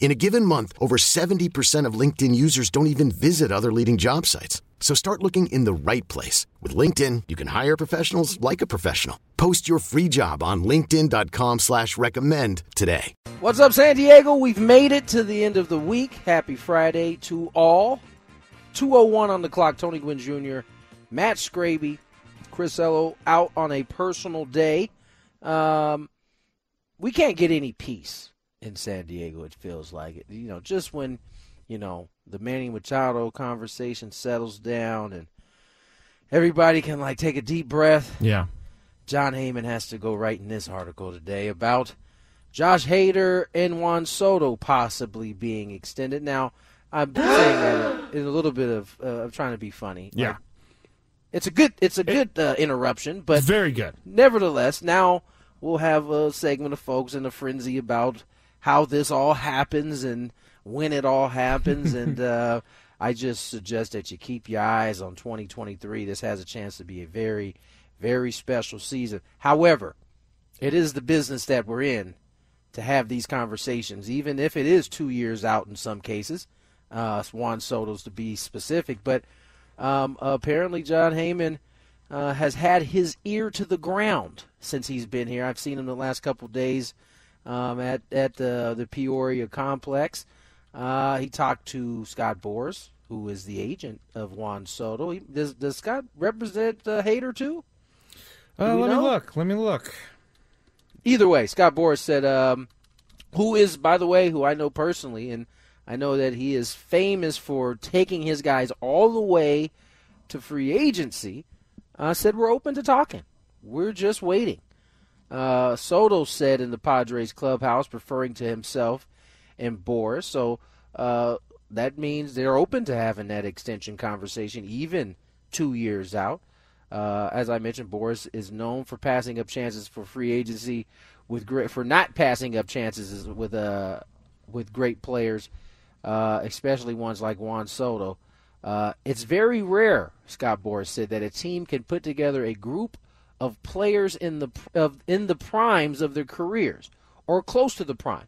In a given month, over 70% of LinkedIn users don't even visit other leading job sites. So start looking in the right place. With LinkedIn, you can hire professionals like a professional. Post your free job on linkedin.com slash recommend today. What's up, San Diego? We've made it to the end of the week. Happy Friday to all. 201 on the clock. Tony Gwynn Jr., Matt Scraby, Chris Ello out on a personal day. Um, we can't get any peace in San Diego, it feels like it. You know, just when, you know, the Manny Machado conversation settles down and everybody can like take a deep breath. Yeah. Jon Heyman has to go write in this article today about Josh Hader and Juan Soto possibly being extended. Now, I'm saying that in a little bit of uh, of trying to be funny. Yeah. Like, it's a good it's a good uh, interruption, but Very good. nevertheless, now we'll have a segment of folks in a frenzy about how this all happens and when it all happens. and uh, I just suggest that you keep your eyes on 2023. This has a chance to be a very, very special season. However, it is the business that we're in to have these conversations, even if it is two years out in some cases. Uh, Juan Soto's to be specific, but um, apparently Jon Heyman uh, has had his ear to the ground since he's been here. I've seen him the last couple of days um, at at uh, the Peoria complex. Uh, he talked to Scott Boras, who is the agent of Juan Soto. He, does does Scott represent uh, Hader too? Uh, let know? me look. Let me look. Either way, Scott Boras said, um, who is, by the way, who I know personally, and I know that he is famous for taking his guys all the way to free agency, uh, said we're open to talking. We're just waiting. Uh, Soto said in the Padres clubhouse, referring to himself and Boras. So uh, that means they're open to having that extension conversation, even two years out. Uh, as I mentioned, Boras is known for passing up chances for free agency with great for not passing up chances with uh with great players, uh, especially ones like Juan Soto. Uh, it's very rare, Scott Boras said, that a team can put together a group of players in the of in the primes of their careers or close to the prime,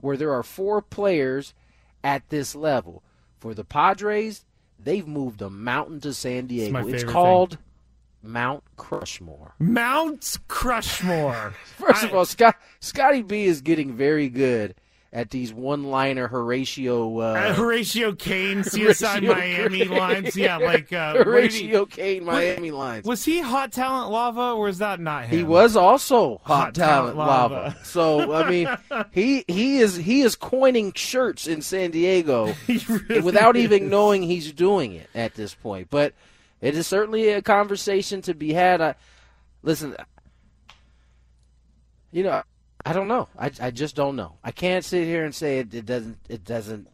where there are four players at this level. For the Padres, they've moved a mountain to San Diego. It's favorite called Mount Crushmore. Mount Crushmore. First of all, Scott, Scotty B is getting very good at these one-liner Horatio. Uh, Uh, Horatio Caine, CSI Horatio Miami lines. Yeah, like uh, did he- Horatio Caine Miami lines. Was he Hot Talent Lava or was that not him? He was also hot, Hot talent, talent lava. lava. So I mean, he he is he is coining shirts in San Diego really without is. even knowing he's doing it at this point. But it is certainly a conversation to be had. I, listen, you know, I don't know. I, I just don't know. I can't sit here and say it, it doesn't it doesn't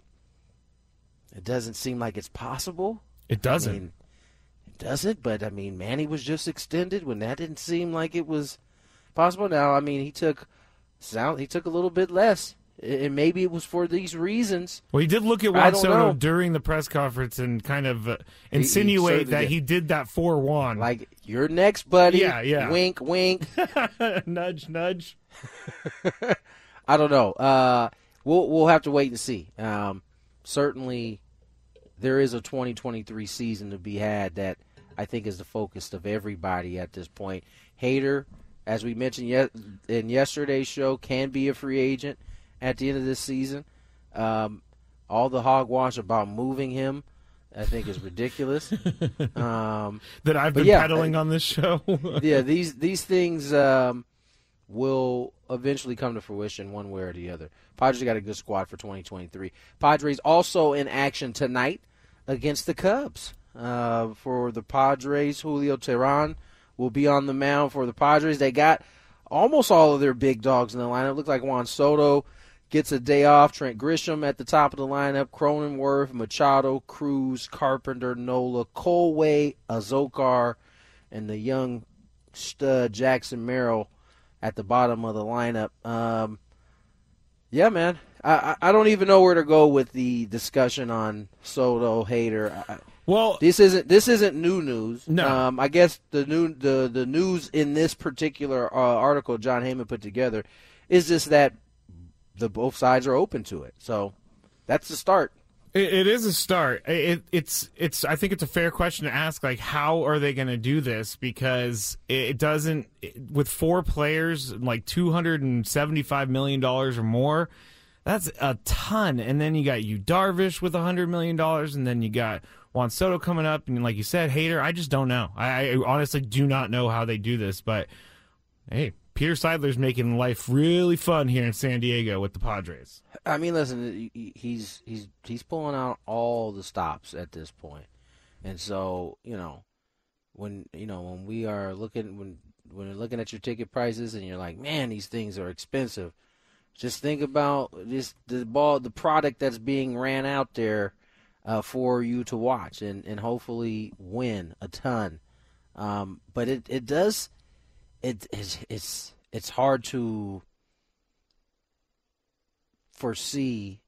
it doesn't seem like it's possible. It doesn't. I mean, it doesn't, but I mean, Manny was just extended when that didn't seem like it was possible. Now, I mean, he took sound he took a little bit less, and maybe it was for these reasons. well, he did look at Juan Soto know. during the press conference and kind of uh, he insinuate that did. he did that for Juan. Like you're next, buddy. Yeah, yeah. Wink, wink. nudge, nudge. I don't know. Uh, we'll we'll have to wait and see. Um, certainly, there is a 2023 season to be had that I think is the focus of everybody at this point. Hader, as we mentioned yet in yesterday's show, can be a free agent at the end of this season. Um, all the hogwash about moving him I think is ridiculous. um, that I've been yeah, peddling on this show. yeah, these these things um, will eventually come to fruition one way or the other. Padres got a good squad for 2023. Padres also in action tonight against the Cubs. Uh, for the Padres, Julio Teheran will be on the mound for the Padres. They got almost all of their big dogs in the lineup. Looks like Juan Soto gets a day off. Trent Grisham at the top of the lineup. Cronenworth, Machado, Cruz, Carpenter, Nola, Colway, Azocar, and the young stud Jackson Merrill at the bottom of the lineup. Um, yeah, man. I, I don't even know where to go with the discussion on Soto Hader. I, well, this isn't this isn't new news. No. Um, I guess the new the the news in this particular uh, article Jon Heyman put together is just that the both sides are open to it. So that's the start. It, it is a start. It, it's it's. I think it's a fair question to ask. Like, how are they going to do this? Because it doesn't. With four players, like two hundred and seventy-five million dollars or more, that's a ton. And then you got you Darvish with hundred million dollars, and then you got Juan Soto coming up, and like you said, Hader. I just don't know. I, I honestly do not know how they do this. But hey, Peter Seidler's making life really fun here in San Diego with the Padres. I mean, listen, he's he's he's pulling out all the stops at this point, and so you know, when you know when we are looking when when you're looking at your ticket prices and you're like, man, these things are expensive. Just think about this the ball, the product that's being ran out there uh, for you to watch and and hopefully win a ton. Um, but it it does it it's it's it's hard to foresee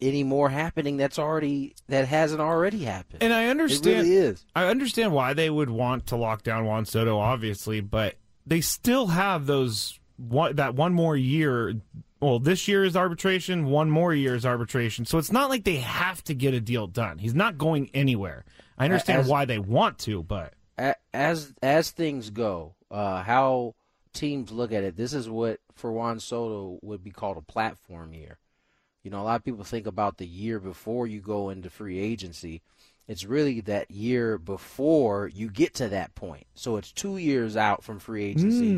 any more happening that's already that hasn't already happened. And I it understand. really is. I understand why they would want to lock down Juan Soto, obviously, but they still have those one, that one more year. Well, this year is arbitration. One more year is arbitration. So it's not like they have to get a deal done. He's not going anywhere. I understand As- why they want to, but As as things go, uh, how teams look at it, this is what for Juan Soto would be called a platform year. You know, a lot of people think about the year before you go into free agency. It's really that year before you get to that point. So it's two years out from free agency.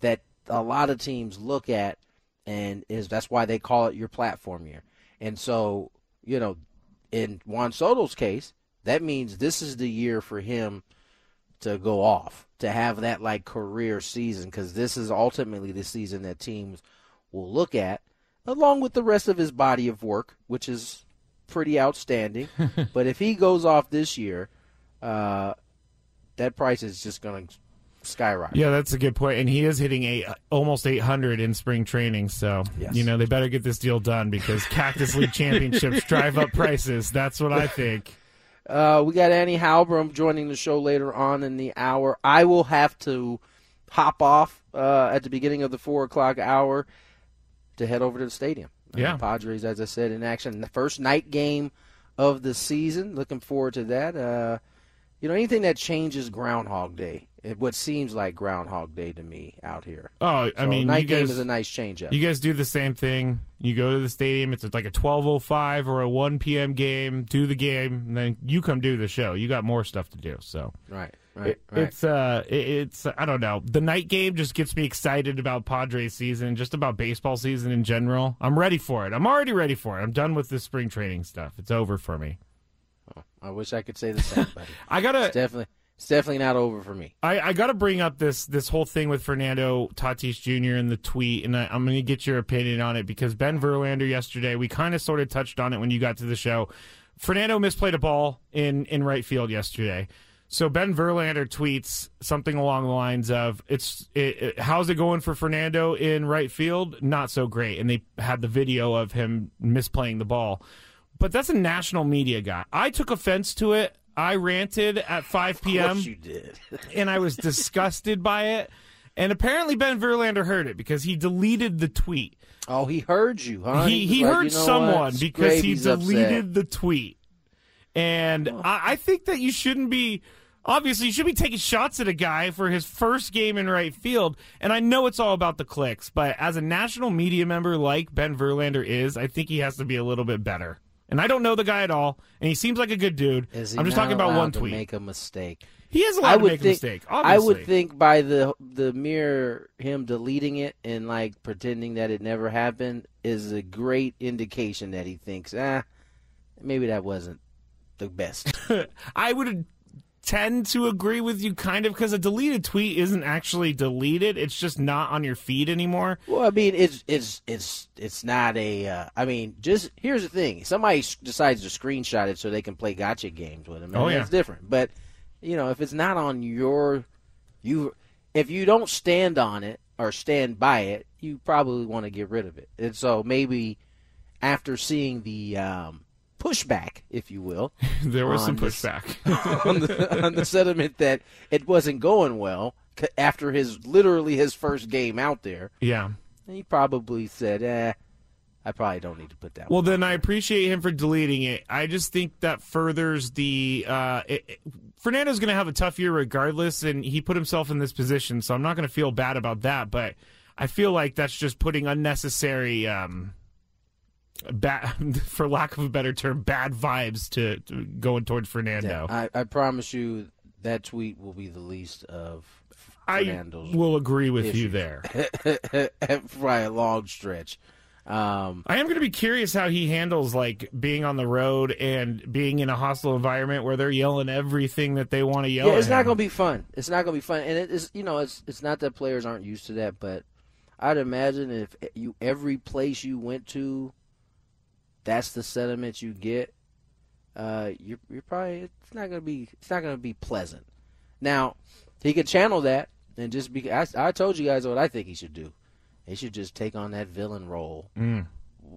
that a lot of teams look at and is that's why they call it your platform year. And so, you know, in Juan Soto's case, that means this is the year for him to go off, to have that like career season because this is ultimately the season that teams will look at along with the rest of his body of work, which is pretty outstanding. but if he goes off this year, uh, that price is just going to skyrocket. yeah, that's a good point. And he is hitting eight, almost 800 in spring training. So, Yes. you know, they better get this deal done because Cactus League championships drive up prices. That's what I think. Uh, we got Annie Heilbrunn joining the show later on in the hour. I will have to hop off uh, at the beginning of the four o'clock hour to head over to the stadium. Uh, Yeah. Padres, as I said, in action. The first night game of the season. Looking forward to that. Uh, you know, anything that changes Groundhog Day, what seems like Groundhog Day to me out here. Oh, I So mean, night you game is a nice change up. You guys do the same thing. You go to the stadium. It's like a twelve oh five or a one p.m. game. Do the game, and then you come do the show. You got more stuff to do. So right, right, it- right. it's uh, it- it's I don't know. The night game just gets me excited about Padres season, just about baseball season in general. I'm ready for it. I'm already ready for it. I'm done with this spring training stuff. It's over for me. I wish I could say the same, buddy. I gotta. It's definitely, it's definitely not over for me. I, I got to bring up this this whole thing with Fernando Tatis Jr. in the tweet, and I, I'm going to get your opinion on it because Ben Verlander yesterday, we kind of sort of touched on it when you got to the show. Fernando misplayed a ball in in right field yesterday. So Ben Verlander tweets something along the lines of, "It's it, it- how's it going for Fernando in right field? Not so great." And they had the video of him misplaying the ball. But that's a national media guy. I took offense to it. I ranted at 5 Of p.m you did. and I was disgusted by it. And apparently Ben Verlander heard it because he deleted the tweet. Oh, he heard you, huh? he he like, heard you know someone because he deleted upset. the tweet. And I, I think that you shouldn't be obviously you should be taking shots at a guy for his first game in right field. And I know it's all about the clicks, but as a national media member like Ben Verlander is, I think he has to be a little bit better. And I don't know the guy at all, and he seems like a good dude. I'm just talking about one to tweet. Make a mistake. he is allowed I to would make think. a mistake. I Obviously. would think by the the mere him deleting it and like pretending that it never happened is a great indication that he thinks, ah, maybe that wasn't the best. I would tend to agree with you kind of because a deleted tweet isn't actually deleted. It's just not on your feed anymore. well, I mean, it's it's it's it's not a. Uh, I mean, just here's the thing: somebody decides to screenshot it so they can play gotcha games with them Oh, yeah. that's different. But you know, if it's not on your, you, if you don't stand on it or stand by it, you probably want to get rid of it. And so maybe after seeing the um, pushback, if you will, there was some pushback. on the on the sentiment that it wasn't going well after his literally his first game out there, yeah. he probably said, "Eh, I probably don't need to put that." Well, then I appreciate him for deleting it. I just think that furthers the. Uh, it, it- Fernando's going to have a tough year regardless, and he put himself in this position, so I'm not going to feel bad about that. But I feel like that's just putting unnecessary, um, bad, for lack of a better term, bad vibes to, to going towards Fernando. I, I promise you that tweet will be the least of I Fernando's will agree with you there. by a long stretch. Um, I am going to be curious how he handles like being on the road and being in a hostile environment where they're yelling everything that they want to yell. yeah, it's at not going to be fun. It's not going to be fun, and it is you know it's it's not that players aren't used to that, but I'd imagine if you every place you went to, that's the sentiment you get. Uh, you're you're probably it's not going to be it's not to be pleasant. Now, he could channel that and just be. I, I told you guys what I think he should do. He should just take on that villain role Mm.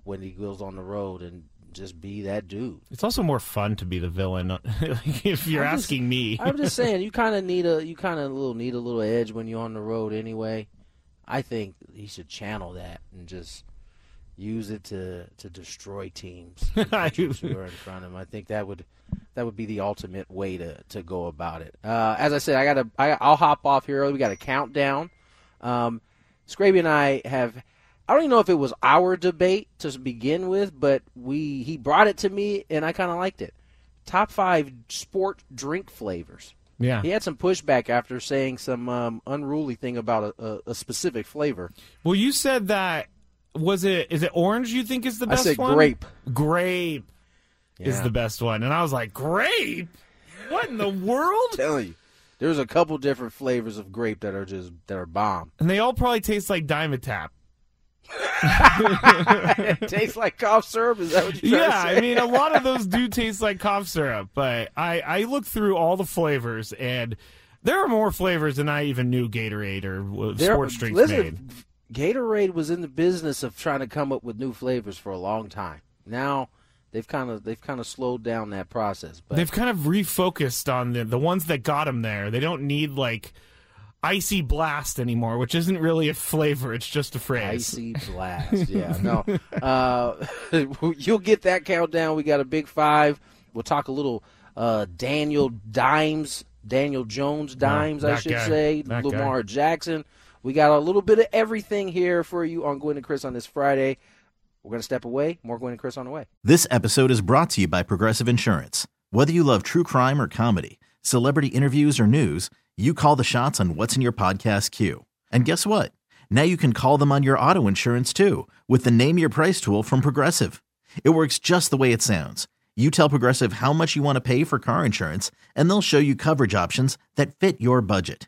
when he goes on the road and just be that dude. It's also more fun to be the villain, if you're I'm just- asking me. I'm just saying, you kind of need a you kind of little need a little edge when you're on the road anyway. I think he should channel that and just use it to to destroy teams who are in front of him. I think that would that would be the ultimate way to to go about it. Uh, as I said, I got to I, I'll hop off here. early. We got a countdown. Um, Scraby and I have. I don't even know if it was our debate to begin with, but we he brought it to me and I kind of liked it. Top five sport drink flavors. yeah. He had some pushback after saying some um, unruly thing about a, a, a specific flavor. Well, you said that was it? Is it orange? You think is the I best said one? grape. Grape is the best one, and I was like, grape. What in the world? I'm telling you, there's a couple different flavors of grape that are just that are bomb. And they all probably taste like Dimetapp. it tastes like cough syrup. Is that what you're Yeah, to say? I mean, a lot of those do taste like cough syrup, but I I looked through all the flavors and. There are more flavors than I even knew Gatorade or There- sports drinks listen, made. Gatorade was in the business of trying to come up with new flavors for a long time. Now they've kind of they've kind of slowed down that process. But They've kind of refocused on the the ones that got them there. They don't need like icy blast anymore, which isn't really a flavor; it's just a phrase. Icy blast. Yeah, no. Uh, you'll get that countdown. We got a big five. We'll talk a little uh, Daniel Dimes, Daniel Jones Dimes, I should guy. say, That Lamar Jackson. We got a little bit of everything here for you on Gwynn and Chris on this Friday. We're going to step away. More Gwynn and Chris on the way. This episode is brought to you by Progressive Insurance. Whether you love true crime or comedy, celebrity interviews or news, you call the shots on what's in your podcast queue. And guess what? Now you can call them on your auto insurance too with the Name Your Price tool from Progressive. It works just the way it sounds. You tell Progressive how much you want to pay for car insurance, and they'll show you coverage options that fit your budget.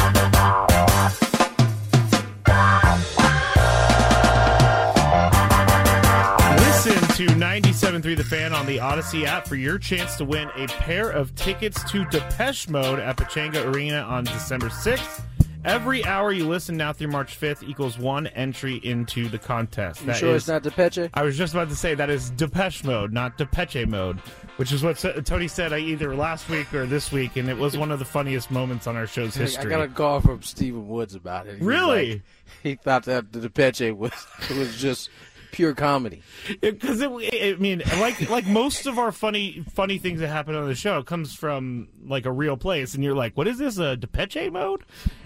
97.3 The Fan on the Odyssey app for your chance to win a pair of tickets to Depeche Mode at Pechanga Arena on December 6th. Every hour you listen now through March 5th equals one entry into the contest. You That sure is- it's not Depeche? I was just about to say that is Depeche Mode, not Depeche Mode, which is what Tony said I either last week or this week, and it was one of the funniest moments on our show's history. I got a call from Stephen Woods about it. He Really? like- he thought that the Depeche was was just pure comedy. because it, it, I mean, like like most of our funny funny things that happen on the show comes from like a real place, and you're like, "What is this? A Depeche mode?"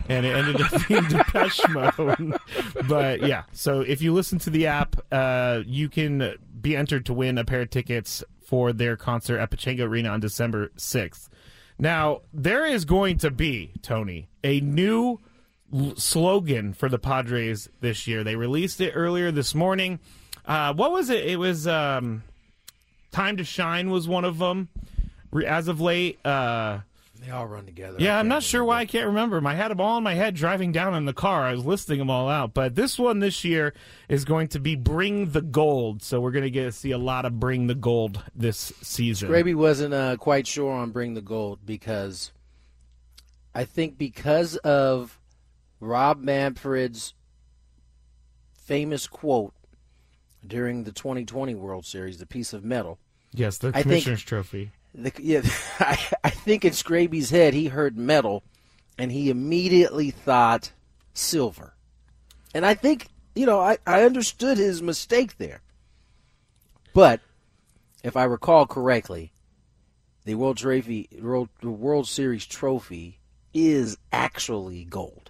And it ended up being Depeche mode. but yeah, so if you listen to the app, uh, you can be entered to win a pair of tickets for their concert at Pechanga Arena on December sixth. Now there is going to be Tony a new slogan for the Padres this year. They released it earlier this morning. Uh, what was it? It was um, "Time to Shine" was one of them. As of late, uh, They all run together. yeah, I'm not sure why I can't remember. I had them all in my head driving down in the car. I was listing them all out, but this one this year is going to be "Bring the Gold." So we're going to get to see a lot of "Bring the Gold" this season. Graby wasn't uh, quite sure on Bring the Gold because I think because of Rob Manfred's famous quote during the 2020 World Series, the piece of metal. Yes, the think- Commissioner's Trophy. The, yeah, I, I think in Scraby's head he heard metal, and he immediately thought silver. And I think you know I, I understood his mistake there. But if I recall correctly, the World Trophy, World, the World Series trophy is actually gold.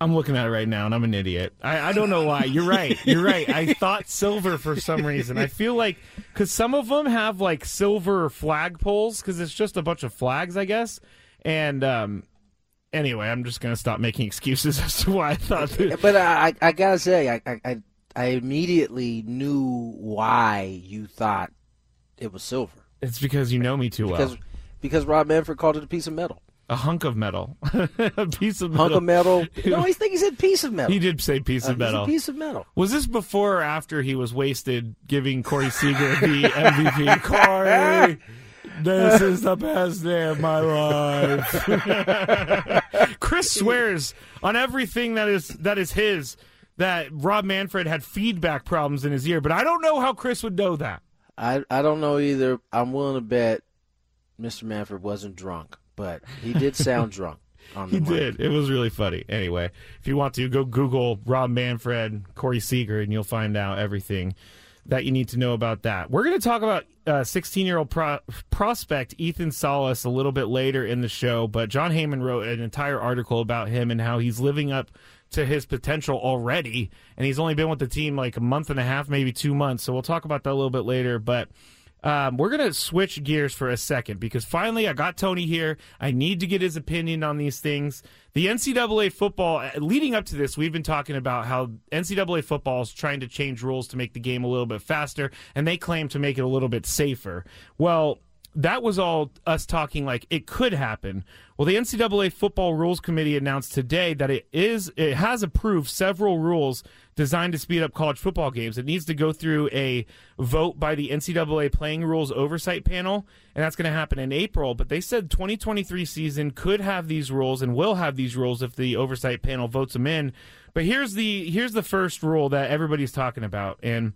I'm looking at it right now, and I'm an idiot. I, I don't know why. You're right. You're right. I thought silver for some reason. I feel like because some of them have like silver flagpoles because it's just a bunch of flags, I guess. And um, anyway, I'm just gonna stop making excuses as to why I thought. That. But I, I, gotta say, I, I, I- I immediately knew why you thought it was silver It's because you know me too because well. because Rob Manfred called it a piece of metal. A hunk of metal, a piece of metal. hunk of metal. No, I think he said piece of metal. He did say piece Uh, of metal. piece of metal. Was this before or after he was wasted giving Corey Seager the MVP? Corey, this is the best day of my life. Chris swears on everything that is that is his that Rob Manfred had feedback problems in his ear, but I don't know how Chris would know that. I I don't know either. I'm willing to bet Mr. Manfred wasn't drunk, but he did sound drunk. On the He mic. did. It was really funny. Anyway, if you want to, go Google Rob Manfred, Corey Seager, and you'll find out everything that you need to know about that. We're going to talk about uh, 16 year old pro- prospect Ethan Salas a little bit later in the show, but Jon Heyman wrote an entire article about him and how he's living up to his potential already. And he's only been with the team like a month and a half, maybe two months. So we'll talk about that a little bit later. But um, we're going to switch gears for a second because finally I got Tony here. I need to get his opinion on these things. The NCAA football, uh, leading up to this, we've been talking about how NCAA football is trying to change rules to make the game a little bit faster, and they claim to make it a little bit safer. Well, that was all us talking like it could happen. Well, the NCAA Football Rules Committee announced today that it is it has approved several rules designed to speed up college football games. It needs to go through a vote by the NCAA Playing Rules Oversight Panel, and that's going to happen in April. But they said 2023 season could have these rules and will have these rules if the Oversight Panel votes them in. But here's the here's the first rule that everybody's talking about, and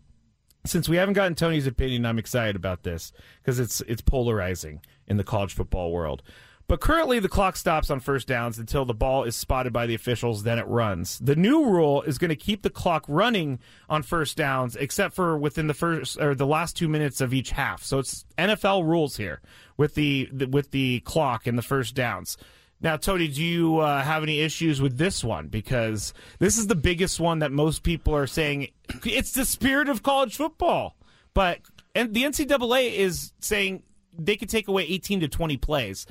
since we haven't gotten Tony's opinion, I'm excited about this because it's it's polarizing in the college football world. But currently, the clock stops on first downs until the ball is spotted by the officials. Then it runs. The new rule is going to keep the clock running on first downs, except for within the first or the last two minutes of each half. So it's NFL rules here with the, the with the clock and the first downs. Now, Tony, do you uh, have any issues with this one? Because this is the biggest one that most people are saying it's the spirit of college football. But and the NCAA is saying they could take away 18 to 20 plays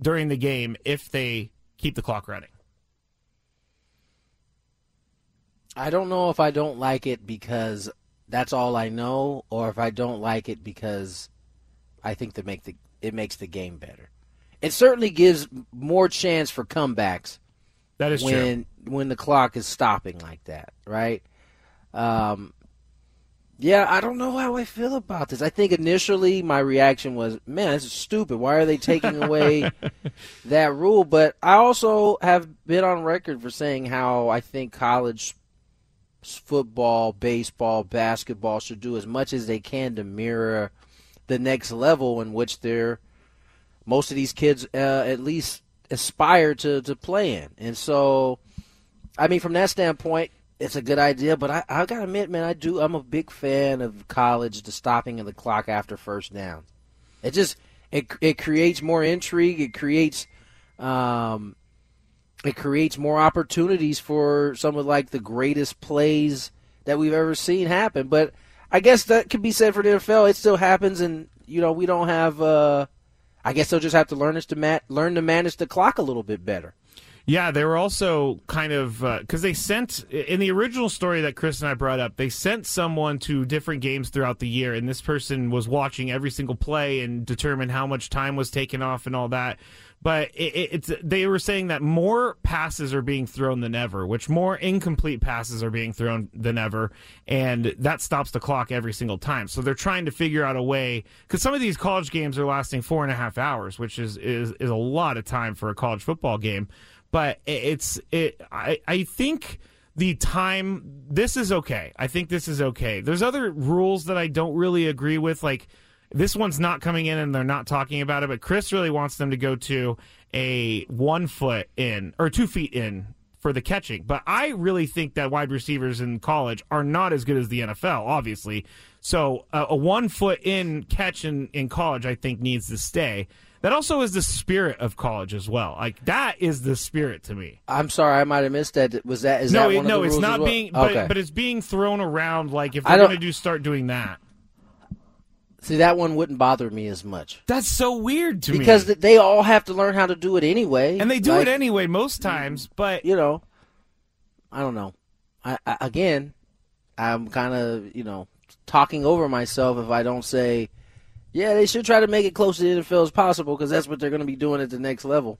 during the game if they keep the clock running. I don't know if I don't like it because that's all I know, or if I don't like it because I think that make the it makes the game better. It certainly gives more chance for comebacks. That is when true. when the clock is stopping like that, right? Um, yeah, I don't know how I feel about this. I think initially my reaction was, "Man, this is stupid. Why are they taking away that rule?" But I also have been on record for saying how I think college football, baseball, basketball should do as much as they can to mirror the next level in which they're most of these kids uh, at least aspire to to play in. And so, I mean, from that standpoint, it's a good idea. But I I gotta admit, man, I do. I'm a big fan of college, the stopping of the clock after first down. It just it it creates more intrigue. It creates um, it creates more opportunities for some of like the greatest plays that we've ever seen happen. But I guess that could be said for the NFL. It still happens, and you know we don't have. Uh, I guess they'll just have to learn to ma- learn to manage the clock a little bit better. Yeah, they were also kind of because uh, they sent in the original story that Chris and I brought up. They sent someone to different games throughout the year, and this person was watching every single play and determined how much time was taken off and all that but it, it's they were saying that more passes are being thrown than ever, which more incomplete passes are being thrown than ever, and that stops the clock every single time. So they're trying to figure out a way because some of these college games are lasting four and a half hours, which is is is a lot of time for a college football game. But it's it I I think the time this is okay. I think this is okay. There's other rules that I don't really agree with, like this one's not coming in and they're not talking about it, but Chris really wants them to go to a one foot in or two feet in for the catching. But I really think that wide receivers in college are not as good as the NFL, obviously. So uh, a one foot in catch in, in college, I think, needs to stay. That also is the spirit of college as well. Like that is the spirit to me. I'm sorry, I might have missed that. Was that is no, that one no, it's not well? being, but, okay. but it's being thrown around. Like if they're going to do start doing that, See, that one wouldn't bother me as much that's so weird to me because they all have to learn how to do it anyway, and they do Like, it anyway most times. But You know, I don't know. I, I again, I'm kind of you know talking over myself if I don't say, yeah, they should try to make it close to the NFL as possible because that's what they're going to be doing at the next level.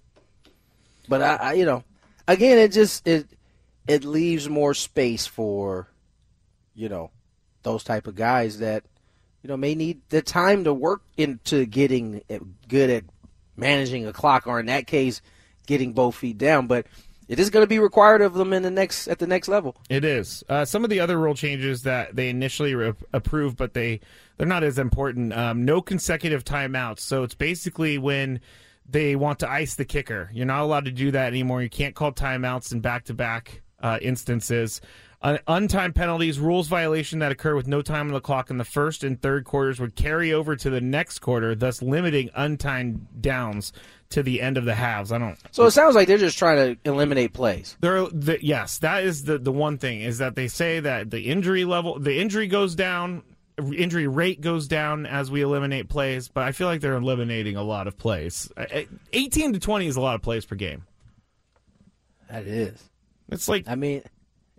But I, I, you know, again, it just it it leaves more space for, you know, those type of guys that you know may need the time to work into getting good at managing a clock, or in that case, getting both feet down. But it is going to be required of them in the next at the next level. It is. Uh, some of the other rule changes that they initially re- approved, but they they're not as important. Um, no consecutive timeouts. So it's basically when they want to ice the kicker. You're not allowed to do that anymore. You can't call timeouts in back to back instances. Uh, untimed penalties, rules violation that occur with no time on the clock in the first and third quarters would carry over to the next quarter, thus limiting untimed downs to the end of the halves. I don't. So it sounds like they're just trying to eliminate plays. There, the, yes, that is the the one thing is that they say that the injury level, the injury goes down, injury rate goes down as we eliminate plays. But I feel like they're eliminating a lot of plays. Eighteen to twenty is a lot of plays per game. That is. It's like I mean,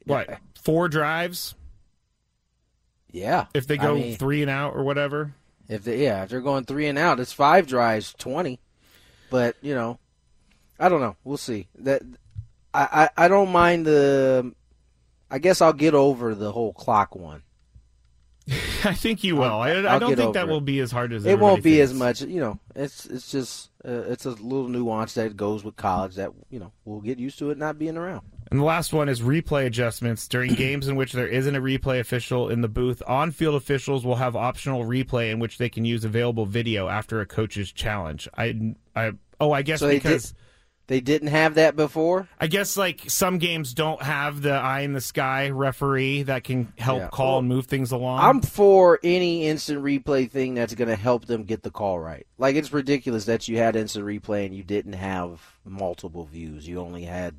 what four drives yeah. if they I go mean, three and out or whatever. If they, yeah, if they're going three and out, it's five drives, twenty. But you know, I don't know. We'll see. That I, I, I don't mind the. I guess I'll get over the whole clock one. I think you will. I, I I'll don't think that it. will be as hard as It won't be as much. You know, it's it's just uh, it's a little nuance that goes with college that you know we'll get used to it not being around. And the last one is replay adjustments. During games in which there isn't a replay official in the booth, on field officials will have optional replay in which they can use available video after a coach's challenge. I, I oh, I guess So they did- because They didn't have that before. I guess like some games don't have the eye in the sky referee that can help Yeah. call and move things along. I'm for any instant replay thing that's going to help them get the call right. Like it's ridiculous that you had instant replay and you didn't have multiple views. You only had,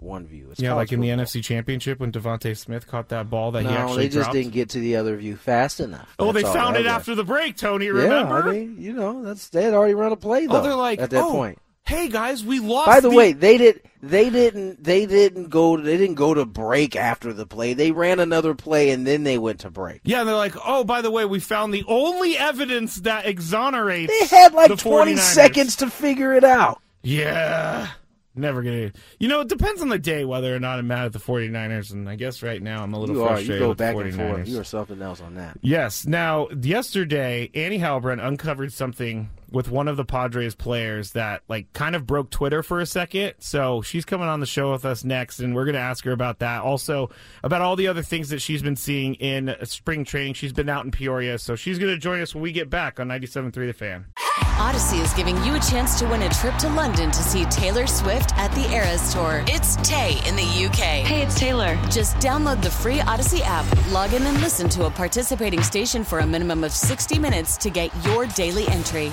one view. It's Yeah, like in the. NFC Championship when DeVonta Smith caught that ball that he No, actually they just dropped. didn't get to the other view fast enough. oh, they That's all found it after the break, Tony. Remember? Yeah, I mean, you know, that's they had already run a play though. oh, they're like, at that oh, point. Hey guys, we lost. By the, way, they did. They didn't. They didn't go. They didn't go to break after the play. They ran another play and then they went to break. yeah, and they're like, oh, by the way, we found the only evidence that exonerates. They had like the 20 49ers. seconds to figure it out. Yeah. Never gonna. You know, it depends on the day whether or not I'm mad at the 49ers, and I guess right now I'm a little You are. frustrated You go with back the and 49ers. forth. You are something else on that. Yes. Now, yesterday, Annie Heilbrunn uncovered something with one of the Padres players that, like, kind of broke Twitter for a second. So she's coming on the show with us next, and we're going to ask her about that. Also, about all the other things that she's been seeing in spring training. She's been out in Peoria, so she's going to join us when we get back on 97.3 The Fan. Odyssey is giving you a chance to win a trip to London to see Taylor Swift at the Eras Tour. It's Tay in the UK. Hey, it's Taylor. Just download the free Odyssey app, log in and listen to a participating station for a minimum of 60 minutes to get your daily entry.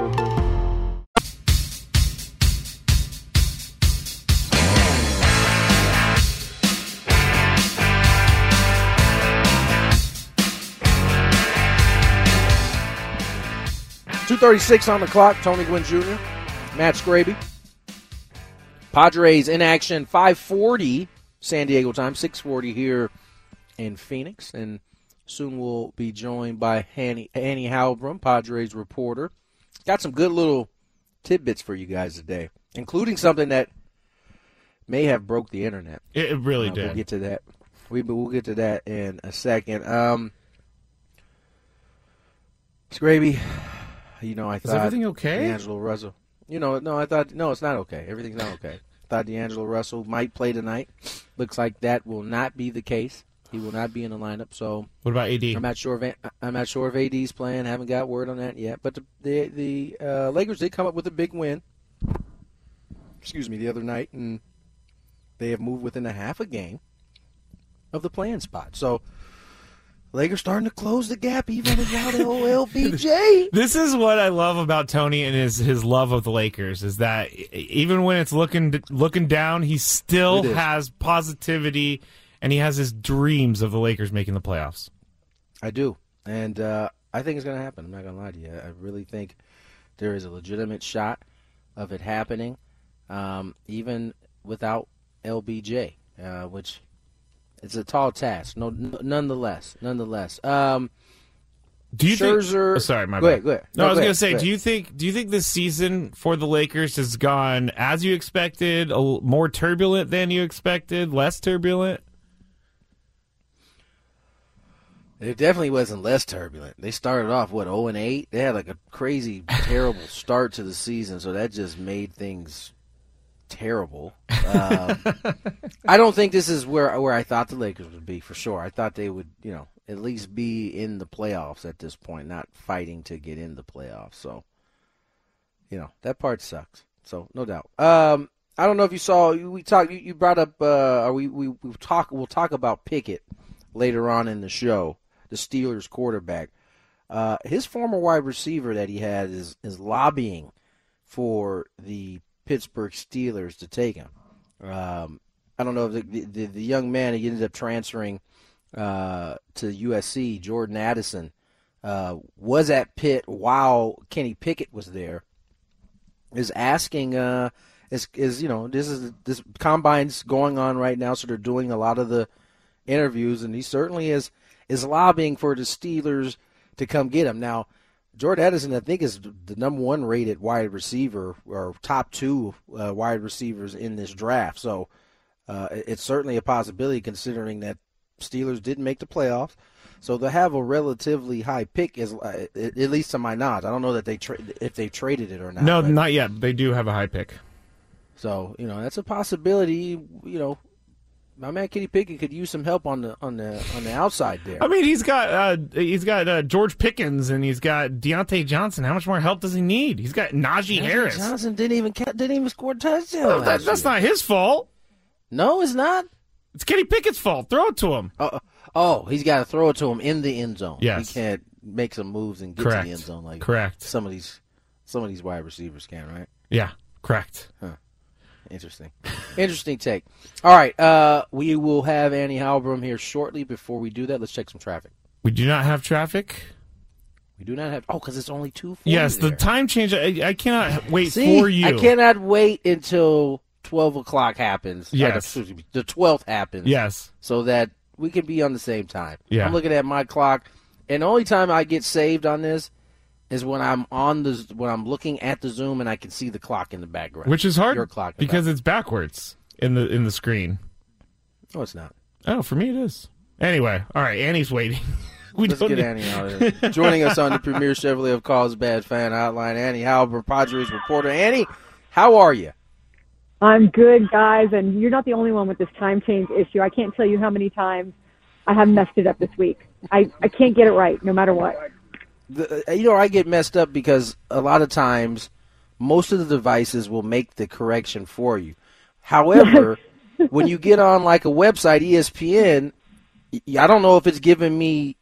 Two thirty-six on the clock. Tony Gwynn Jr., Matt Scraby. Padres in action. Five forty San Diego time. Six forty here in Phoenix, and soon we'll be joined by Annie, Annie Heilbrunn, Padres reporter. Got some good little tidbits for you guys today, including something that may have broke the internet. It, it really Uh, did. We'll get to that. We we'll get to that in a second. Um, Scraby, you know I thought. Is everything okay? D'Angelo Russell. You know, no, I thought no, it's not okay. Everything's not okay. thought D'Angelo Russell might play tonight. Looks like that will not be the case. He will not be in the lineup. So What about AD? I'm not sure if I'm not sure if AD's playing. Haven't got word on that yet. But the the, the uh, Lakers did come up with a big win. Excuse me, the other night, and they have moved within a half a game of the playing spot. So Lakers starting to close the gap even without LBJ. This is what I love about Tony and his his love of the Lakers is that even when it's looking looking down, he still has positivity and he has his dreams of the Lakers making the playoffs. I do, and uh, I think it's going to happen. I'm not going to lie to you. I really think there is a legitimate shot of it happening, um, even without LBJ, uh, which it's a tall task. No, nonetheless, nonetheless. Um, Do you Scherzer- think? oh, sorry, my Go bad. ahead, go ahead. No, No, I was go going ahead, to say, go do you think do you think this season for the Lakers has gone as you expected, a more turbulent than you expected, less turbulent? It definitely wasn't less turbulent. They started off what 0 and 8. They had like a crazy, terrible start to the season, so that just made things terrible. Um, I don't think this is where where I thought the Lakers would be for sure. I thought they would, you know, at least be in the playoffs at this point, not fighting to get in the playoffs. So, you know, that part sucks. So no doubt. Um, I don't know if you saw we talked. You, you brought up. Uh, we we we talk. We'll talk about Pickett later on in the show. The Steelers quarterback. Uh, his former wide receiver that he had is is lobbying for the Pittsburgh Steelers to take him. Um, I don't know if the, the, the young man he ended up transferring uh, to USC, Jordan Addison, uh, was at Pitt while Kenny Pickett was there. Is asking, uh, is is you know this is this combine's going on right now, so they're doing a lot of the interviews, and he certainly is is lobbying for the Steelers to come get him. Now, Jordan Addison, I think, is the number one rated wide receiver or top two uh, wide receivers in this draft. So uh, it's certainly a possibility considering that Steelers didn't make the playoffs. So they have a relatively high pick, as uh, at at least to my knowledge. I don't know that they tra- if they traded it or not. No, but- not yet. They do have a high pick. so you know that's a possibility. You know, my man Kenny Pickett could use some help on the on the on the outside there. I mean, he's got uh, he's got uh, George Pickens and he's got Diontae Johnson. How much more help does he need? He's got Najee Anthony Harris. Johnson didn't even didn't even score a touchdown. Oh, that, that's not his fault. No, it's not. It's Kenny Pickett's fault. Throw it to him. Uh, oh, he's got to throw it to him in the end zone. Yes. he can't make some moves and get Correct. to the end zone like Correct. some of these some of these wide receivers can. Right. Yeah, correct. Interesting. Interesting take. All right. Uh, we will have Annie Heilbrunn here shortly. Before we do that, let's check some traffic. We do not have traffic. We do not have. Oh, because it's only two. Yes, the time change. I, I cannot wait See, for you. I cannot wait until twelve o'clock happens. Uh, Yes. excuse me, the twelfth happens. Yes. so that we can be on the same time. Yeah. I'm looking at my clock, and the only time I get saved on this is when I'm on the when I'm looking at the Zoom and I can see the clock in the background, Which is hard Your clock because it's backwards in the in the screen. back- no, it's not. Oh, for me it is. Anyway, all right. Annie's waiting. we Let's get need- Annie out of here. Joining us on the Premier Chevrolet of Carlsbad fan hotline, Annie Heilbrunn, Padres reporter. Annie, how are you? I'm good, guys, and you're not the only one with this time change issue. I can't tell you how many times I have messed it up this week. I, I can't get it right, no matter what. The, uh, you know, I get messed up because a lot of times most of the devices will make the correction for you. However, when you get on like a website, ESPN, I don't know if it's giving me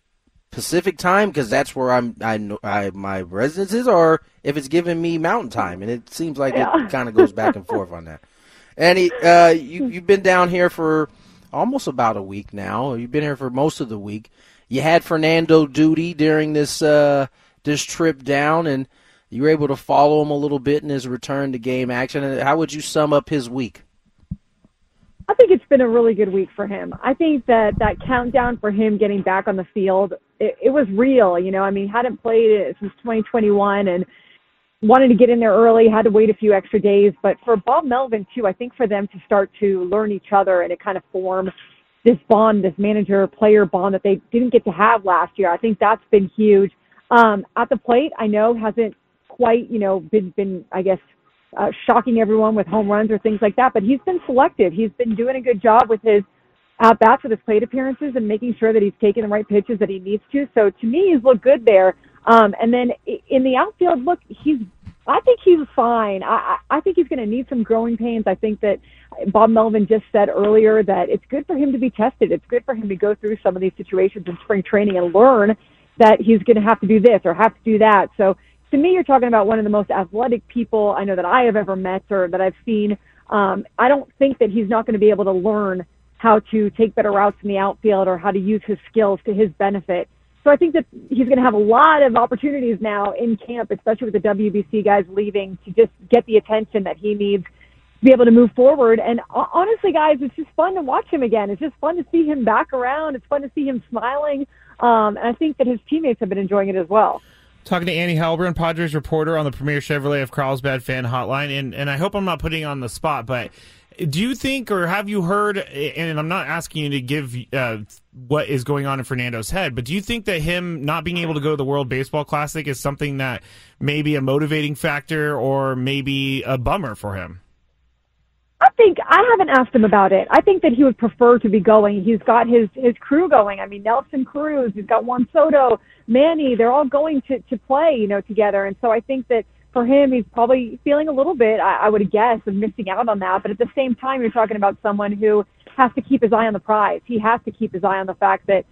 Pacific time because that's where I'm, I, know- I my residence is, or if it's giving me Mountain time, and it seems like Yeah. it kind of goes back and forth on that. Annie, uh, you you've been down here for almost about a week now. You've been here for most of the week. You had Fernando duty during this uh, this trip down, and you were able to follow him a little bit in his return to game action. How would you sum up his week? I think it's been a really good week for him. I think that that countdown for him getting back on the field, it, it was real. You know, I mean, he hadn't played it since 2021 and wanted to get in there early, had to wait a few extra days. But for Bob Melvin, too, I think for them to start to learn each other and to kind of form this bond, this manager player bond that they didn't get to have last year, I think that's been huge. Um, at the plate, I know hasn't quite, you know, been, been I guess, uh, shocking everyone with home runs or things like that. But he's been selective. He's been doing a good job with his at bats with his plate appearances and making sure that he's taking the right pitches that he needs to. So to me, he's looked good there. Um, and then in the outfield, look, he's. I think he's fine. I, I think he's going to need some growing pains. I think that Bob Melvin just said earlier that it's good for him to be tested. It's good for him to go through some of these situations in spring training and learn that he's going to have to do this or have to do that. So to me, you're talking about one of the most athletic people I know that I have ever met or that I've seen. Um, I don't think that he's not going to be able to learn how to take better routes in the outfield or how to use his skills to his benefit. So I think that he's going to have a lot of opportunities now in camp, especially with the WBC guys leaving, to just get the attention that he needs to be able to move forward. And honestly, guys, it's just fun to watch him again. It's just fun to see him back around. It's fun to see him smiling. Um, and I think that his teammates have been enjoying it as well. Talking to Annie Heilbrunn, Padres reporter on the Premier Chevrolet of Carlsbad fan hotline, and and I hope I'm not putting on the spot, but do you think or have you heard? And I'm not asking you to give uh, what is going on in Fernando's head, but do you think that him not being able to go to the World Baseball Classic is something that may be a motivating factor or maybe a bummer for him? I think I haven't asked him about it. I think that he would prefer to be going. He's got his his crew going. I mean, Nelson Cruz, he's got Juan Soto, Manny. They're all going to to play, you know, together. And so I think that for him, he's probably feeling a little bit, I, I would guess, of missing out on that. But at the same time, you're talking about someone who has to keep his eye on the prize. He has to keep his eye on the fact that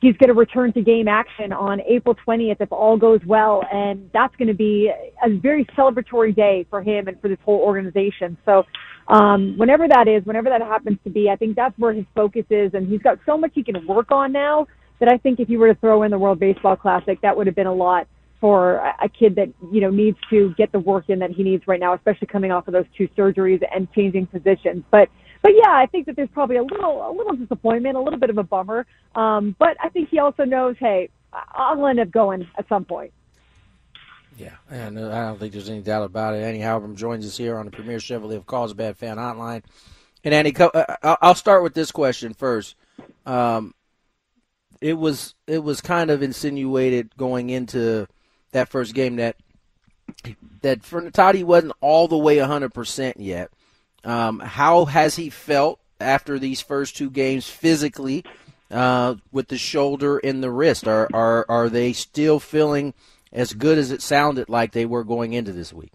he's going to return to game action on April 20th if all goes well. And that's going to be a very celebratory day for him and for this whole organization. So, um, whenever that is, whenever that happens to be, I think that's where his focus is. And he's got so much he can work on now that I think if you were to throw in the World Baseball Classic, that would have been a lot for a kid that, you know, needs to get the work in that he needs right now, especially coming off of those two surgeries and changing positions. But, but yeah, I think that there's probably a little, a little disappointment, a little bit of a bummer. Um, but I think he also knows, hey, I'll end up going at some point. Yeah, and uh, I don't think there's any doubt about it. Annie Heilbrunn joins us here on the Premier Chevrolet of Carlsbad Fan Hotline. And Annie, uh, I- I'll start with this question first. Um, it was it was kind of insinuated going into that first game that that Fernando Tatis wasn't all the way 100% yet. Um, how has he felt after these first two games physically uh, with the shoulder and the wrist? Are, are, are they still feeling as good as it sounded like they were going into this week?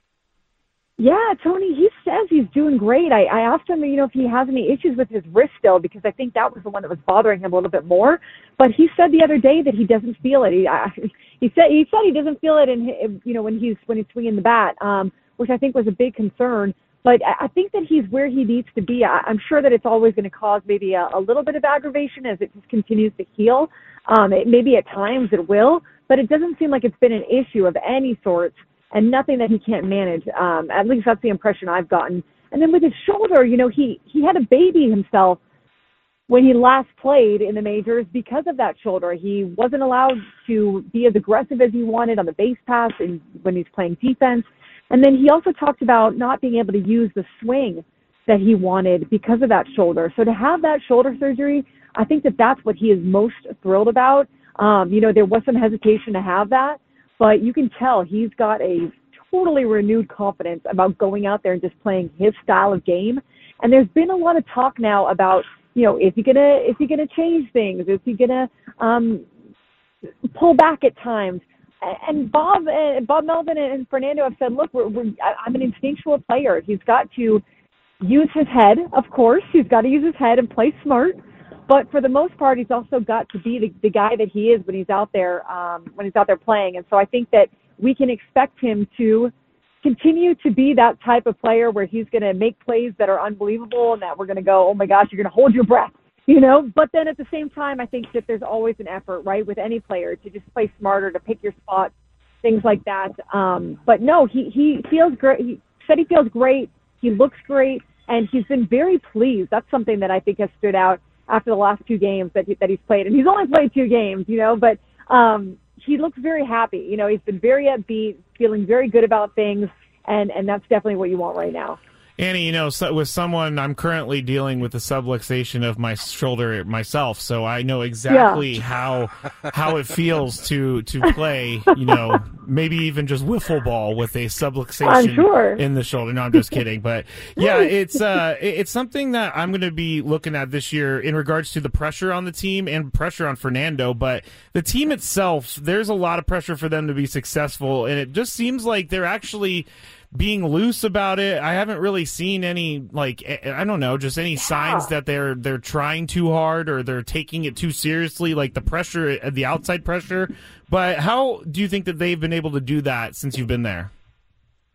Yeah, Tony, he's says he's doing great. I, I asked him, you know, if he has any issues with his wrist still, because I think that was the one that was bothering him a little bit more. But he said the other day that he doesn't feel it. He, I, he said he said he doesn't feel it in, you know, when he's when he's swinging the bat, um, which I think was a big concern. But I I think that he's where he needs to be. I, I'm sure that it's always going to cause maybe a, a little bit of aggravation as it just continues to heal. Um, it maybe at times it will, but it doesn't seem like it's been an issue of any sort and nothing that he can't manage. Um, at least that's the impression I've gotten. And then with his shoulder, you know, he he had a baby himself when he last played in the majors because of that shoulder. He wasn't allowed to be as aggressive as he wanted on the base paths and when he's playing defense. And then he also talked about not being able to use the swing that he wanted because of that shoulder. So to have that shoulder surgery, I think that that's what he is most thrilled about. Um, you know, there was some hesitation to have that, but you can tell he's got a totally renewed confidence about going out there and just playing his style of game. And there's been a lot of talk now about, you know, is he gonna is he gonna change things? Is he gonna um, pull back at times? and Bob and Bob Melvin and Fernando have said, look, we're, we're, I'm an instinctual player. He's got to use his head, of course. He's got to use his head and play smart. But for the most part, he's also got to be the, the guy that he is when he's out there um, when he's out there playing. And so I think that we can expect him to continue to be that type of player where he's going to make plays that are unbelievable and that we're going to go, oh my gosh, you're going to hold your breath you know? But then at the same time i think that there's always an effort right with any player to just play smarter to pick your spots things like that. Um but no he he feels great. He said he feels great. He looks great. And he's been very pleased. That's something that i think has stood out after the last two games that he, that he's played and he's only played two games you know but um he looks very happy you know he's been very upbeat feeling very good about things and and that's definitely what you want right now Annie, you know, so with someone, I'm currently dealing with the subluxation of my shoulder myself, so I know exactly yeah. how how it feels to to play. You know, maybe even just wiffle ball with a subluxation sure. in the shoulder. No, I'm just kidding, but yeah, it's uh, it's something that I'm going to be looking at this year in regards to the pressure on the team and pressure on Fernando. But the team itself, there's a lot of pressure for them to be successful, and it just seems like they're actually being loose about it. I haven't really seen any like I don't know, just any yeah. signs that they're they're trying too hard or they're taking it too seriously, like the pressure, uh, the outside pressure. But how do you think that they've been able to do that since you've been there?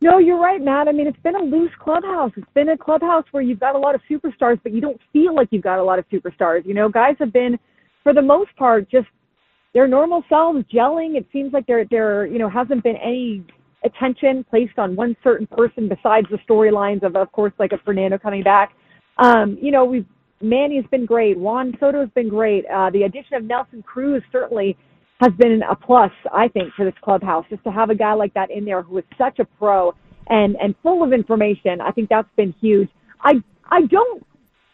No, you're right, Matt. I mean, it's been a loose clubhouse. It's been a clubhouse where you've got a lot of superstars, but you don't feel like you've got a lot of superstars. You know, guys have been, for the most part, just their normal selves gelling. It seems like there, there, you know, hasn't been any attention placed on one certain person besides the storylines of, of course, like a Fernando coming back. Um, you know, we've Manny's been great. Juan Soto's been great. Uh, the addition of Nelson Cruz certainly has been a plus, I think, for this clubhouse. Just to have a guy like that in there who is such a pro and and full of information, I think that's been huge. I I don't,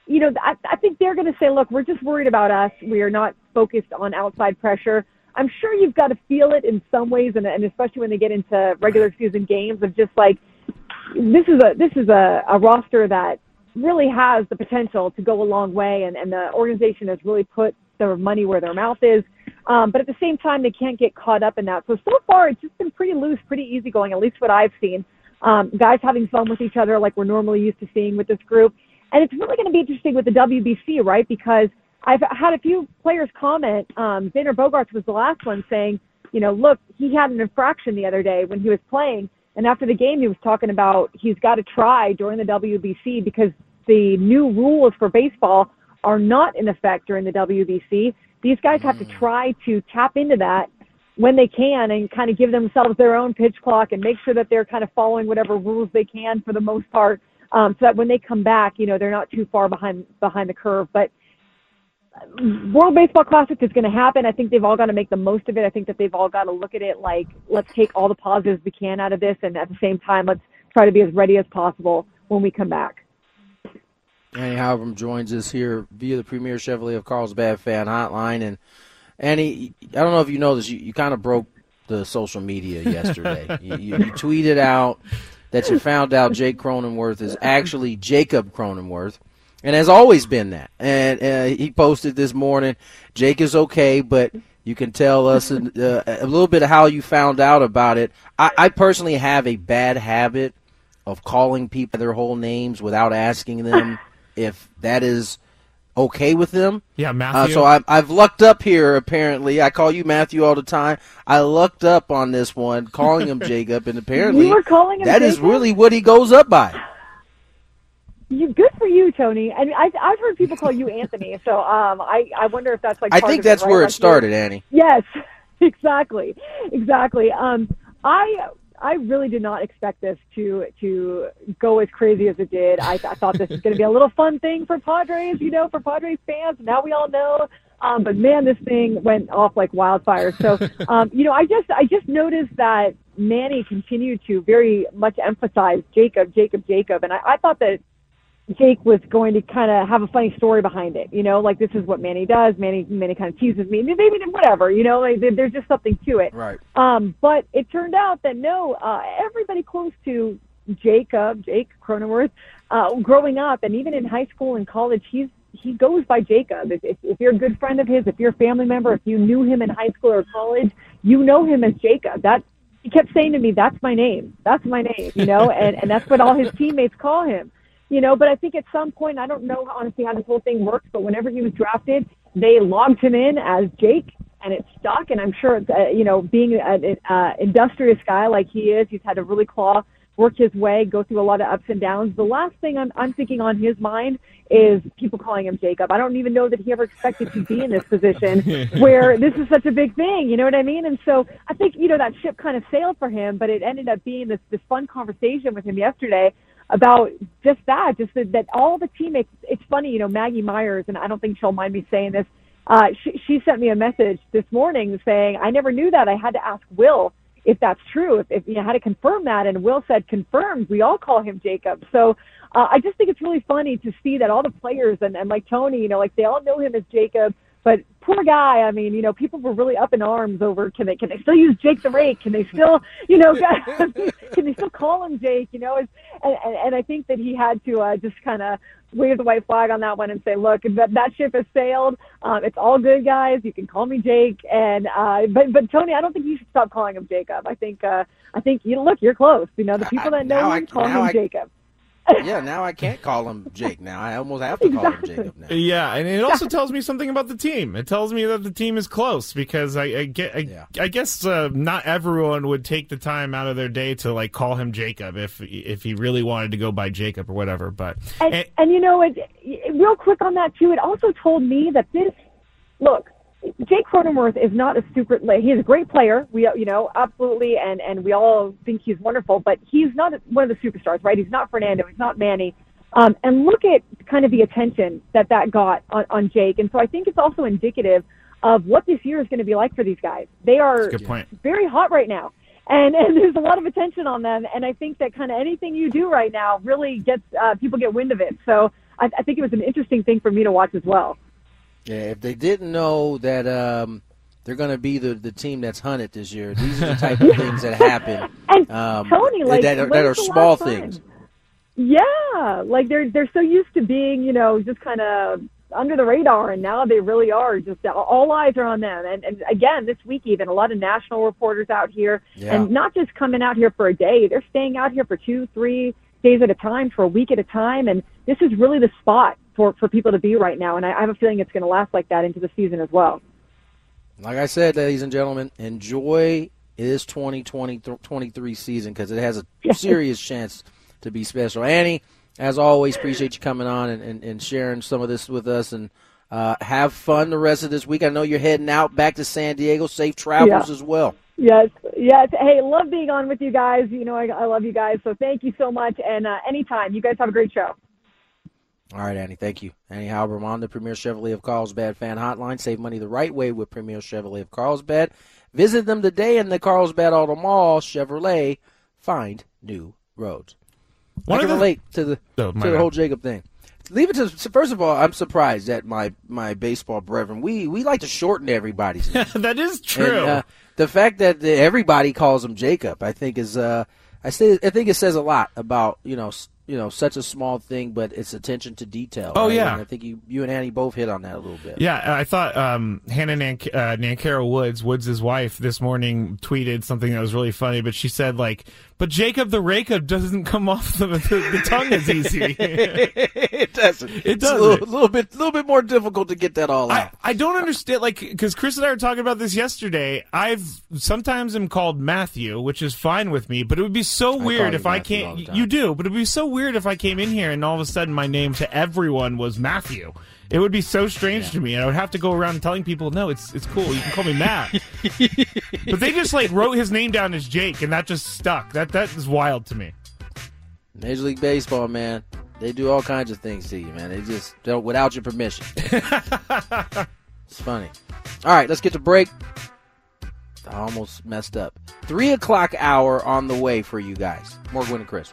you know, I, I think they're going to say, look, we're just worried about us. We are not focused on outside pressure. I'm sure you've got to feel it in some ways, and, and especially when they get into regular season games of just like this is a this is a, a roster that really has the potential to go a long way, and, and the organization has really put their money where their mouth is. Um, but at the same time, they can't get caught up in that. So so far, it's just been pretty loose, pretty easygoing, at least what I've seen. Um, guys having fun with each other, like we're normally used to seeing with this group. And it's really going to be interesting with the WBC, right? Because I've had a few players comment. Um, Xander Bogaerts was the last one saying, you know, look, he had an infraction the other day when he was playing, and after the game, he was talking about he's got to try during the WBC because the new rules for baseball are not in effect during the WBC. These guys have to hmm. try to tap into that when they can and kind of give themselves their own pitch clock and make sure that they're kind of following whatever rules they can for the most part, um, so that when they come back, you know, they're not too far behind behind the curve. But World Baseball Classic is going to happen. I think they've all got to make the most of it. I think that they've all got to look at it like, let's take all the positives we can out of this, and at the same time, let's try to be as ready as possible when we come back. Annie Heilbrunn joins us here via the Premier Chevrolet of Carlsbad fan hotline. And Annie, I don't know if you know this, you, you kind of broke the social media yesterday. you, you, you tweeted out that you found out Jake Cronenworth is actually Jacob Cronenworth and has always been that. And uh, he posted this morning, Jake is okay, but you can tell us a, uh, a little bit of how you found out about it. I, I personally have a bad habit of calling people their whole names without asking them if that is okay with them. Yeah, Uh, Matthew. so I've, I've lucked up here. Apparently, I call you Matthew all the time. I lucked up on this one, calling him Jacob, and apparently You were calling him that is really what he goes up by. You good for you, Tony. I mean, I, I've heard people call you Anthony, so um, I I wonder if that's like. I think of it, that's right? where Like it you- started, Annie. Yes, exactly, exactly. Um, I I really did not expect this to to go as crazy as it did. I, I thought this was going to be a little fun thing for Padres, you know, for Padres fans. Now we all know. Um, but man, this thing went off like wildfire. So, um, you know, I just I just noticed that Manny continued to very much emphasize Jacob, Jacob, Jacob, and I, I thought that Jake was going to kind of have a funny story behind it, you know, like this is what Manny does. Manny, Manny kind of teases me, maybe whatever, you know, like there's just something to it. Right. Um, but it turned out that no, uh, everybody close to Jacob, Jake Cronenworth, uh, growing up, and even in high school and college, he's he goes by Jacob. If, if, if you're a good friend of his, if you're a family member, if you knew him in high school or college, you know him as Jacob. That he kept saying to me, "That's my name. That's my name," you know, and and that's what all his teammates call him you know, but I think at some point, I don't know honestly how this whole thing works, but whenever he was drafted, they logged him in as Jake and it stuck. And I'm sure, uh, you know, being an uh, industrious guy like he is, he's had to really claw, work his way, go through a lot of ups and downs. The last thing I'm, I'm thinking on his mind is people calling him Jacob. I don't even know that he ever expected to be in this position where this is such a big thing. You know what I mean? And so I think, you know, that ship kind of sailed for him, but it ended up being this, this fun conversation with him yesterday about just that, just that, that all the teammates. It's funny, you know, Maggie Myers, and I don't think she'll mind me saying this. Uh, she, she sent me a message this morning saying, "I never knew that. I had to ask Will if that's true. If, if you know, how to confirm that." And Will said, "Confirmed. We all call him Jacob." So uh, I just think it's really funny to see that all the players and, and like Tony, you know, like they all know him as Jacob. But poor guy, I mean, you know, people were really up in arms over can they can they still use Jake the Rake? Can they still, you know, can they still call him Jake? You know, and and, and I think that he had to uh, just kind of wave the white flag on that one and say, look, that that ship has sailed. Um, it's all good, guys. You can call me Jake. And uh, but but Tony, I don't think you should stop calling him Jacob. I think uh, I think you look, you're close. You know, the people that know now him I- call him I- Jacob. Yeah, now I can't call him Jake. Now I almost have to call him Jacob now. Yeah, and it also tells me something about the team. It tells me that the team is close because I, I get, I, I guess uh, not everyone would take the time out of their day to like call him Jacob if if he really wanted to go by Jacob or whatever. But And, and you know, it, it, real quick on that too, it also told me that this, look, Jake Cronenworth is not a super, he's a great player. We, you know, absolutely. And, and we all think he's wonderful, but he's not one of the superstars, right? He's not Fernando. He's not Manny. Um, and look at kind of the attention that that got on, on Jake. And so I think it's also indicative of what this year is going to be like for these guys. They are That's a good point. very hot right now. And, and there's a lot of attention on them. And I think that kind of anything you do right now really gets, uh, people get wind of it. So I, I think it was an interesting thing for me to watch as well. Yeah, if they didn't know that um, they're going to be the, the team that's hunted this year, these are the type of things that happen. And um, Tony, like, that are, that are small things. Yeah, like they're they're so used to being, you know, just kind of under the radar, and now they really are. Just all eyes are on them. And, and again, this week even a lot of national reporters out here, Yeah. and not just coming out here for a day. They're staying out here for two, three days at a time, for a week at a time, and this is really the spot for for people to be right now. And I, I have a feeling it's going to last like that into the season as well. Like I said, ladies and gentlemen, enjoy this 2023 season because it has a serious chance to be special. Annie, as always, appreciate you coming on and, and, and sharing some of this with us. And uh, have fun the rest of this week. I know you're heading out back to San Diego. Safe travels Yeah. as well. Yes, yes. Hey, love being on with you guys. You know, I, I love you guys. So thank you so much. And uh, anytime, you guys have a great show. All right, Annie, thank you. Annie Heilbrunn on the Premier Chevrolet of Carlsbad fan hotline. Save money the right way with Premier Chevrolet of Carlsbad. Visit them today in the Carlsbad Auto Mall. Chevrolet, find new roads. One I can of the- relate to the Oh, to the whole Jacob thing. Leave it to first of all. I'm surprised that my my baseball brethren we we like to shorten everybody's name. that is true. And, uh, the fact that the- everybody calls him Jacob, I think is uh, I say I think it says a lot about you know you know such a small thing, but it's attention to detail. Oh, right? yeah. And I think you you and Annie both hit on that a little bit. Yeah, I thought um, Hannah Nan- uh, Nankara Woods, Woods' wife, this morning tweeted something that was really funny. But she said like, "But Jacob the Racob doesn't come off the, the, the tongue as easy." it doesn't. It does a little, little bit, little bit more difficult to get that all out. I don't understand, like, because Chris and I were talking about this yesterday. I've sometimes am called Matthew, which is fine with me, but it would be so call weird if I can't. You do, but it would be so weird if I came in here and all of a sudden my name to everyone was Matthew. It would be so strange to me, and I would have to go around telling people, "No, it's it's cool. You can call me Matt." but they just like wrote his name down as Jake, and that just stuck. That that is wild to me. Major League Baseball, man, they do all kinds of things to you, man. They just don't without your permission. it's funny. All right, let's get to break. I almost messed up. Three o'clock hour on the way for you guys. More Gwynn and Chris.